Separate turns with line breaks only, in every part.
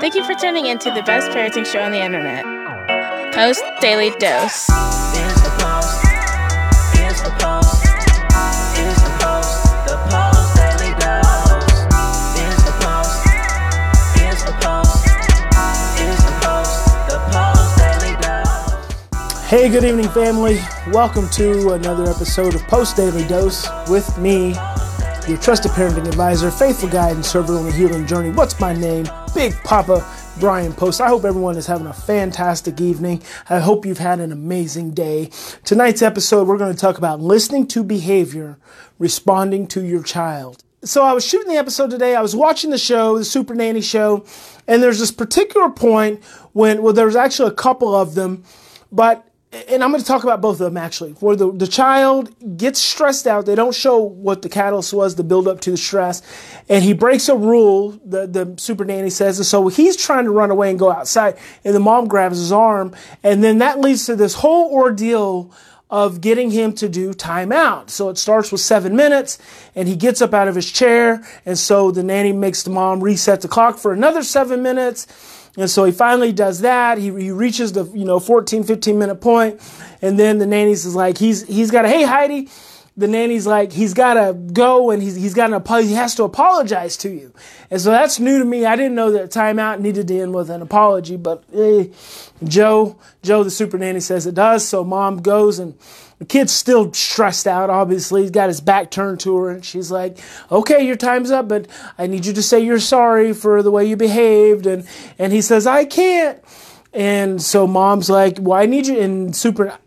Thank you for tuning in to the best parenting show on the internet. Post Daily Dose.
Hey, good evening, family. Welcome to another episode of Post Daily Dose with me, your trusted parenting advisor, faithful guide, and server on the healing journey. What's my name? Big Papa Brian Post. I hope everyone is having a fantastic evening. I hope you've had an amazing day. Tonight's episode, we're going to talk about listening to behavior, responding to your child. So I was shooting the episode today. I was watching the show, the Super Nanny show, and there's this particular point when, well, there's actually a couple of them, but and I'm going to talk about both of them actually. Where the, the child gets stressed out, they don't show what the catalyst was to build up to the stress, and he breaks a rule. The the super nanny says, and so he's trying to run away and go outside, and the mom grabs his arm, and then that leads to this whole ordeal of getting him to do timeout. So it starts with seven minutes, and he gets up out of his chair, and so the nanny makes the mom reset the clock for another seven minutes. And so he finally does that. He, he reaches the, you know, 14, 15 minute point. And then the nanny's is like, he's, he's got a, hey, Heidi. The nanny's like, he's got to go and he's, he's got to, he has to apologize to you. And so that's new to me. I didn't know that timeout needed to end with an apology, but eh, Jo, Jo, the super nanny says it does. So mom goes and, the kid's still stressed out, obviously. He's got his back turned to her, and she's like, Okay, your time's up, but I need you to say you're sorry for the way you behaved. And, and he says, I can't. And so mom's like, Well, I need you. And super,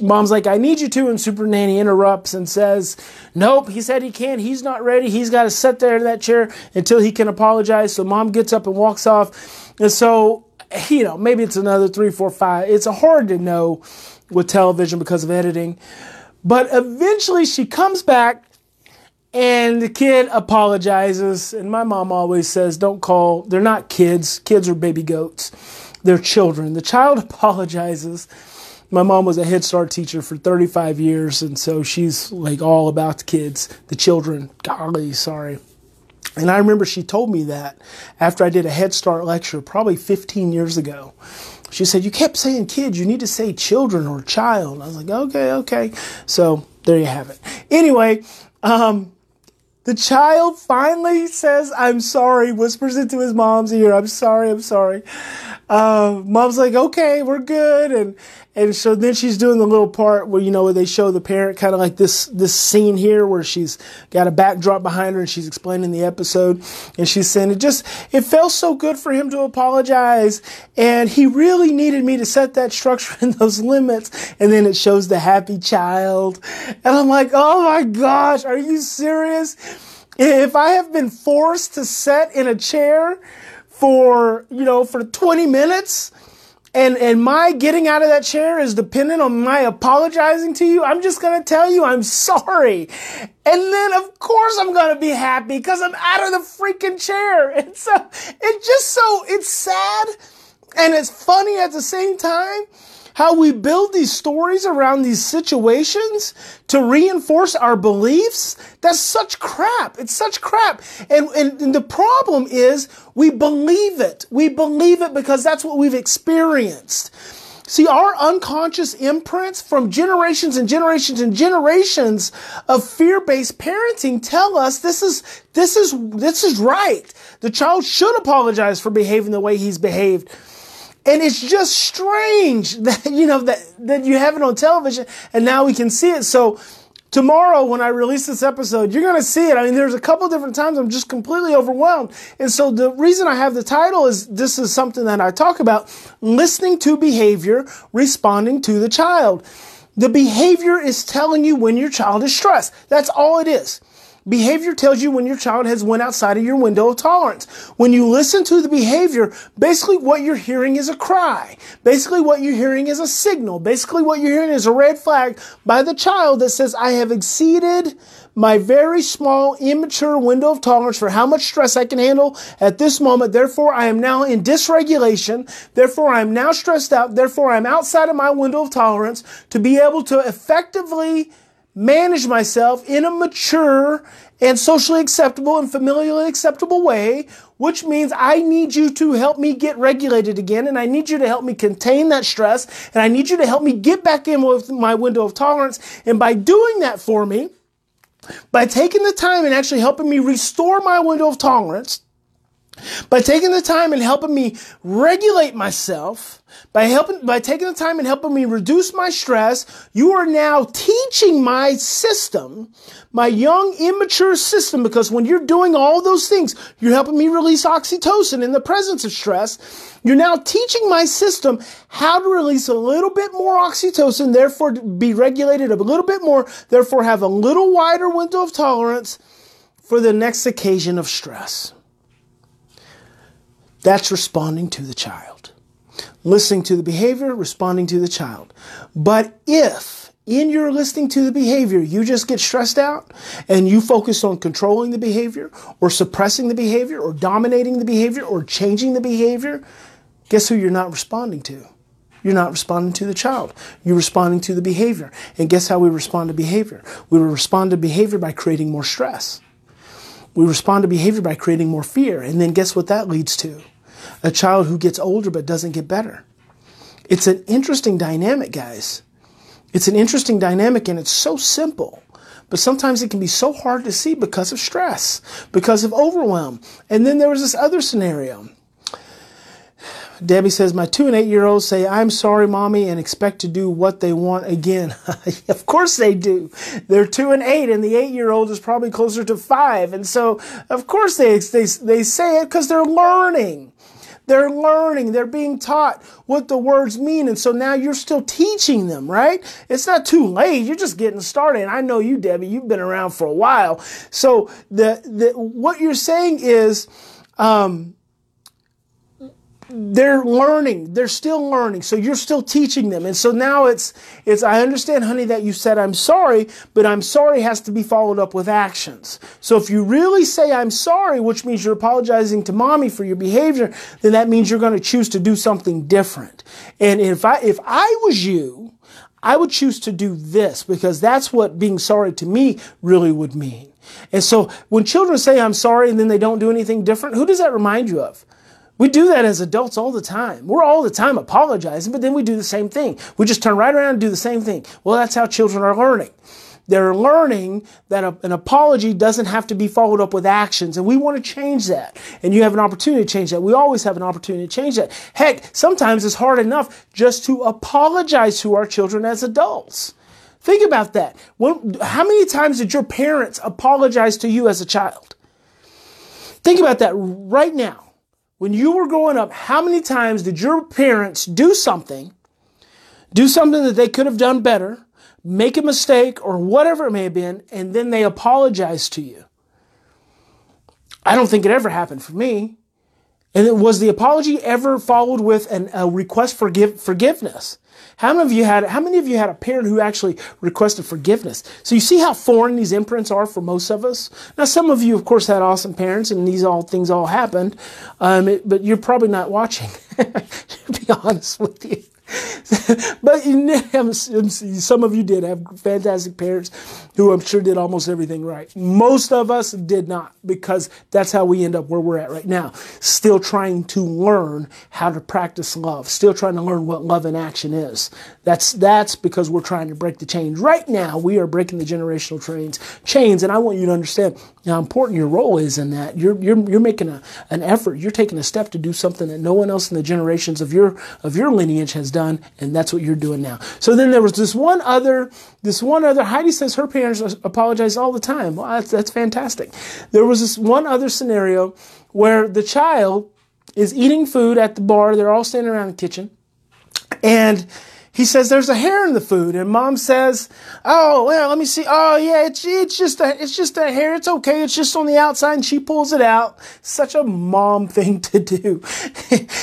mom's like, I need you to. And super nanny interrupts and says, Nope, he said he can't. He's not ready. He's got to sit there in that chair until he can apologize. So mom gets up and walks off. And so, you know, maybe it's another three, four, five. It's hard to know with television because of editing. But eventually she comes back and the kid apologizes. And my mom always says, don't call, they're not kids. Kids are baby goats. They're children. The child apologizes. My mom was a Head Start teacher for 35 years, and so she's like all about the kids, the children. Golly, sorry. And I remember she told me that after I did a Head Start lecture probably 15 years ago. She said, You kept saying kids, you need to say children or child. I was like, Okay, okay. So there you have it. Anyway, um, the child finally says, I'm sorry, whispers into his mom's ear, I'm sorry, I'm sorry. Uh, mom's like, okay, we're good. And, and so then she's doing the little part where, you know, where they show the parent kind of like this, this scene here where she's got a backdrop behind her and she's explaining the episode. And she's saying it just, it felt so good for him to apologize. And he really needed me to set that structure and those limits. And then it shows the happy child. And I'm like, oh my gosh, are you serious? If I have been forced to sit in a chair for, you know, for 20 minutes, and and my getting out of that chair is dependent on my apologizing to you, I'm just gonna tell you I'm sorry. And then of course I'm gonna be happy because I'm out of the freaking chair. And so it's just so it's sad and it's funny at the same time how we build these stories around these situations to reinforce our beliefs. That's such crap. It's such crap. And, and, and, the problem is we believe it. We believe it because that's what we've experienced. See, our unconscious imprints from generations and generations and generations of fear-based parenting tell us this is, this is, this is right. The child should apologize for behaving the way he's behaved. And it's just strange that, you know, that, that you have it on television and now we can see it. So tomorrow when I release this episode, you're going to see it. I mean, there's a couple different times I'm just completely overwhelmed. And so the reason I have the title is this is something that I talk about listening to behavior, responding to the child. The behavior is telling you when your child is stressed. That's all it is. Behavior tells you when your child has went outside of your window of tolerance. When you listen to the behavior, basically what you're hearing is a cry. Basically what you're hearing is a signal. Basically what you're hearing is a red flag by the child that says, I have exceeded my very small, immature window of tolerance for how much stress I can handle at this moment. Therefore, I am now in dysregulation. Therefore, I am now stressed out. Therefore, I'm outside of my window of tolerance to be able to effectively manage myself in a mature and socially acceptable and familially acceptable way, which means I need you to help me get regulated again, and I need you to help me contain that stress, and I need you to help me get back in with my window of tolerance. And by doing that for me, by taking the time and actually helping me restore my window of tolerance, by taking the time and helping me regulate myself, by helping, by taking the time and helping me reduce my stress, you are now teaching my system, my young, immature system, because when you're doing all those things, you're helping me release oxytocin in the presence of stress. You're now teaching my system how to release a little bit more oxytocin, therefore be regulated a little bit more, therefore have a little wider window of tolerance for the next occasion of stress. That's responding to the child. Listening to the behavior, responding to the child. But if in your listening to the behavior, you just get stressed out and you focus on controlling the behavior or suppressing the behavior or dominating the behavior or changing the behavior, guess who you're not responding to? You're not responding to the child. You're responding to the behavior. And guess how we respond to behavior? We respond to behavior by creating more stress. We respond to behavior by creating more fear. And then guess what that leads to? A child who gets older but doesn't get better. It's an interesting dynamic, guys. It's an interesting dynamic and it's so simple. But sometimes it can be so hard to see because of stress, because of overwhelm. And then there was this other scenario. Debbie says, My two and eight year olds say, I'm sorry, mommy, and expect to do what they want again. of course they do. They're two and eight, and the eight year old is probably closer to five. And so, of course, they, they, they say it because they're learning. They're learning, they're being taught what the words mean. And so now you're still teaching them, right? It's not too late. You're just getting started. And I know you, Debbie, you've been around for a while. So the, the what you're saying is, um, they're learning. They're still learning. So you're still teaching them. And so now it's it's i understand honey that you said i'm sorry but i'm sorry has to be followed up with actions. So if you really say i'm sorry which means you're apologizing to mommy for your behavior then that means you're going to choose to do something different. And if i if i was you i would choose to do this because that's what being sorry to me really would mean. And so when children say i'm sorry and then they don't do anything different who does that remind you of we do that as adults all the time. We're all the time apologizing, but then we do the same thing. We just turn right around and do the same thing. Well, that's how children are learning. They're learning that a, an apology doesn't have to be followed up with actions, and we want to change that. And you have an opportunity to change that. We always have an opportunity to change that. Heck, sometimes it's hard enough just to apologize to our children as adults. Think about that. When, how many times did your parents apologize to you as a child? Think about that right now when you were growing up, how many times did your parents do something, do something that they could have done better, make a mistake or whatever it may have been, and then they apologize to you? I don't think it ever happened for me. And was the apology ever followed with an, a request for give, forgiveness? How many of you had how many of you had a parent who actually requested forgiveness? So you see how foreign these imprints are for most of us. Now, some of you, of course, had awesome parents, and these all things all happened, um, it, but you're probably not watching. to be honest with you. but some of you did have fantastic parents who I'm sure did almost everything right. Most of us did not because that's how we end up where we're at right now. Still trying to learn how to practice love, still trying to learn what love in action is. That's that's because we're trying to break the chains. Right now, we are breaking the generational chains. Chains, and I want you to understand how important your role is in that. You're you're you're making a, an effort. You're taking a step to do something that no one else in the generations of your of your lineage has done, and that's what you're doing now. So then there was this one other this one other. Heidi says her parents apologize all the time. Well, that's, that's fantastic. There was this one other scenario where the child is eating food at the bar. They're all standing around the kitchen, and he says there's a hair in the food. And mom says oh well let me see. Oh yeah it's, it's just a it's just a hair. It's okay. It's just on the outside. And she pulls it out. Such a mom thing to do.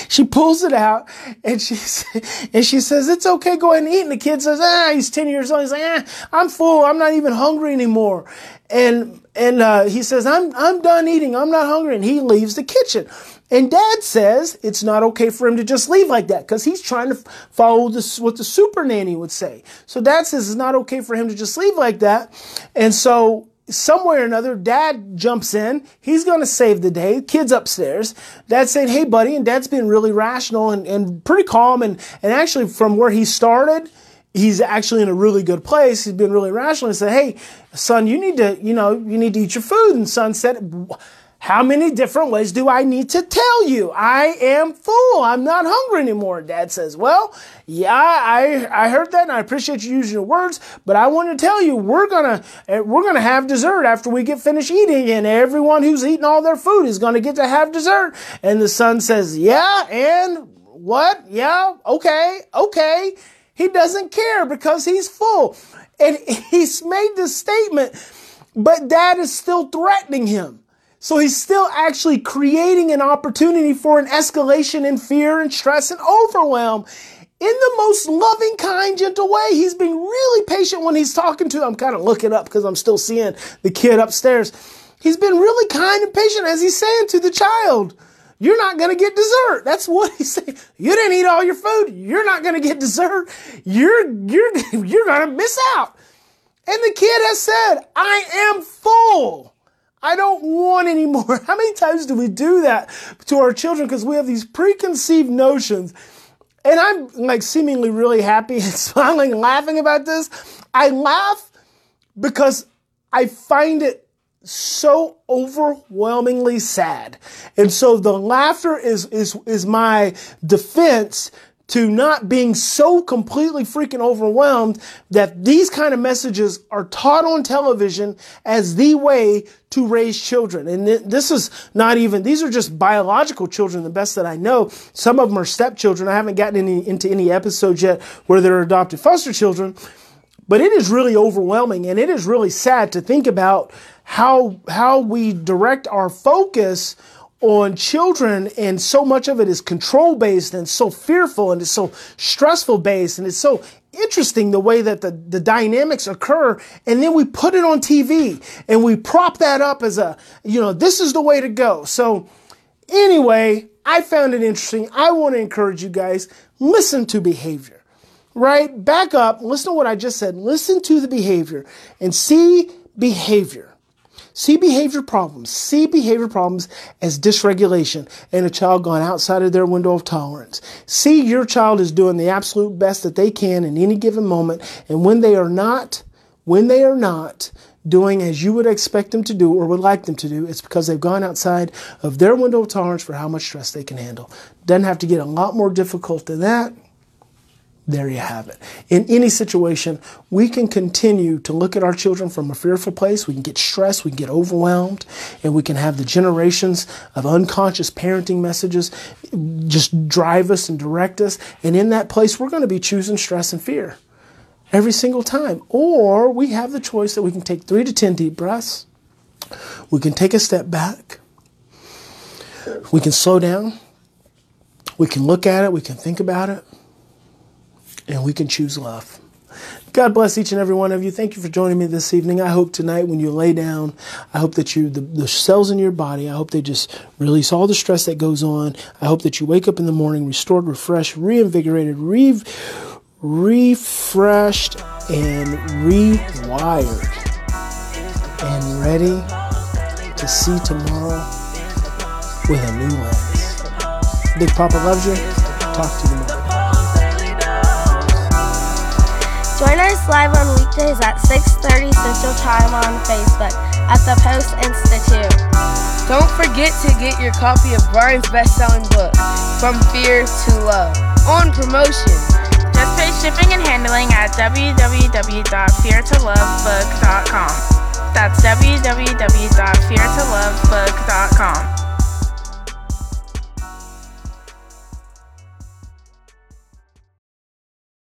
She pulls it out and she and she says it's okay. Go ahead and eat. And the kid says ah he's 10 years old. He's like ah i'm full. I'm not even hungry anymore. And and uh, he says, I'm, I'm done eating. I'm not hungry. And he leaves the kitchen. And dad says it's not okay for him to just leave like that because he's trying to follow this, what the super nanny would say. So dad says it's not okay for him to just leave like that. And so somewhere or another, dad jumps in. He's going to save the day. Kid's upstairs. Dad's saying, Hey, buddy. And dad's been really rational and, and pretty calm. And, and actually, from where he started, he's actually in a really good place. He's been really rational and said, Hey, son, you need to, you know, you need to eat your food. And son said, how many different ways do I need to tell you? I am full. I'm not hungry anymore. Dad says, well, yeah, I, I heard that and I appreciate you using your words, but I want to tell you, we're gonna, eh, we're gonna have dessert after we get finished eating and everyone who's eating all their food is gonna get to have dessert. And the son says, yeah, and what? Yeah, okay, okay. He doesn't care because he's full. And he's made this statement, but dad is still threatening him. So he's still actually creating an opportunity for an escalation in fear and stress and overwhelm in the most loving, kind, gentle way. He's being really patient when he's talking to. I'm kind of looking up because I'm still seeing the kid upstairs. He's been really kind and patient as he's saying to the child, you're not going to get dessert. That's what he said. You didn't eat all your food. You're not going to get dessert. You're, you're, you're going to miss out. And the kid has said, I am full. I don't want any more. How many times do we do that to our children? Because we have these preconceived notions. And I'm like seemingly really happy and smiling and laughing about this. I laugh because I find it so overwhelmingly sad. And so the laughter is, is, is my defense to not being so completely freaking overwhelmed that these kind of messages are taught on television as the way to raise children. And this is not even, these are just biological children, the best that I know. Some of them are stepchildren. I haven't gotten any, into any episodes yet where they're adopted foster children. But it is really overwhelming and it is really sad to think about how, how we direct our focus on children and so much of it is control based and so fearful and it's so stressful based and it's so interesting the way that the, the dynamics occur and then we put it on TV and we prop that up as a you know this is the way to go. So anyway I found it interesting. I want to encourage you guys listen to behavior right back up listen to what I just said listen to the behavior and see behavior See behavior problems. See behavior problems as dysregulation and a child gone outside of their window of tolerance. See your child is doing the absolute best that they can in any given moment. And when they are not, when they are not doing as you would expect them to do or would like them to do, it's because they've gone outside of their window of tolerance for how much stress they can handle. Doesn't have to get a lot more difficult than that there you have it. In any situation, we can continue to look at our children from a fearful place. We can get stressed, we can get overwhelmed, and we can have the generations of unconscious parenting messages just drive us and direct us. And in that place, we're going to be choosing stress and fear every single time. Or we have the choice that we can take three to 10 deep breaths, we can take a step back, we can slow down, we can look at it, we can think about it and we can choose love. God bless each and every one of you. Thank you for joining me this evening. I hope tonight when you lay down, I hope that you, the, the, cells in your body, I hope they just release all the stress that goes on. I hope that you wake up in the morning restored, refreshed, reinvigorated, re, refreshed, and rewired, and ready to see tomorrow with a new lens. Big Papa loves you. Talk to you tomorrow.
Live on weekdays at 6.30 Central Time on Facebook at the Post Institute.
Don't forget to get your copy of Brian's best-selling book, From Fear to Love, on promotion.
Just pay shipping and handling at www.feartolovebook.com. That's www.feartolovebook.com.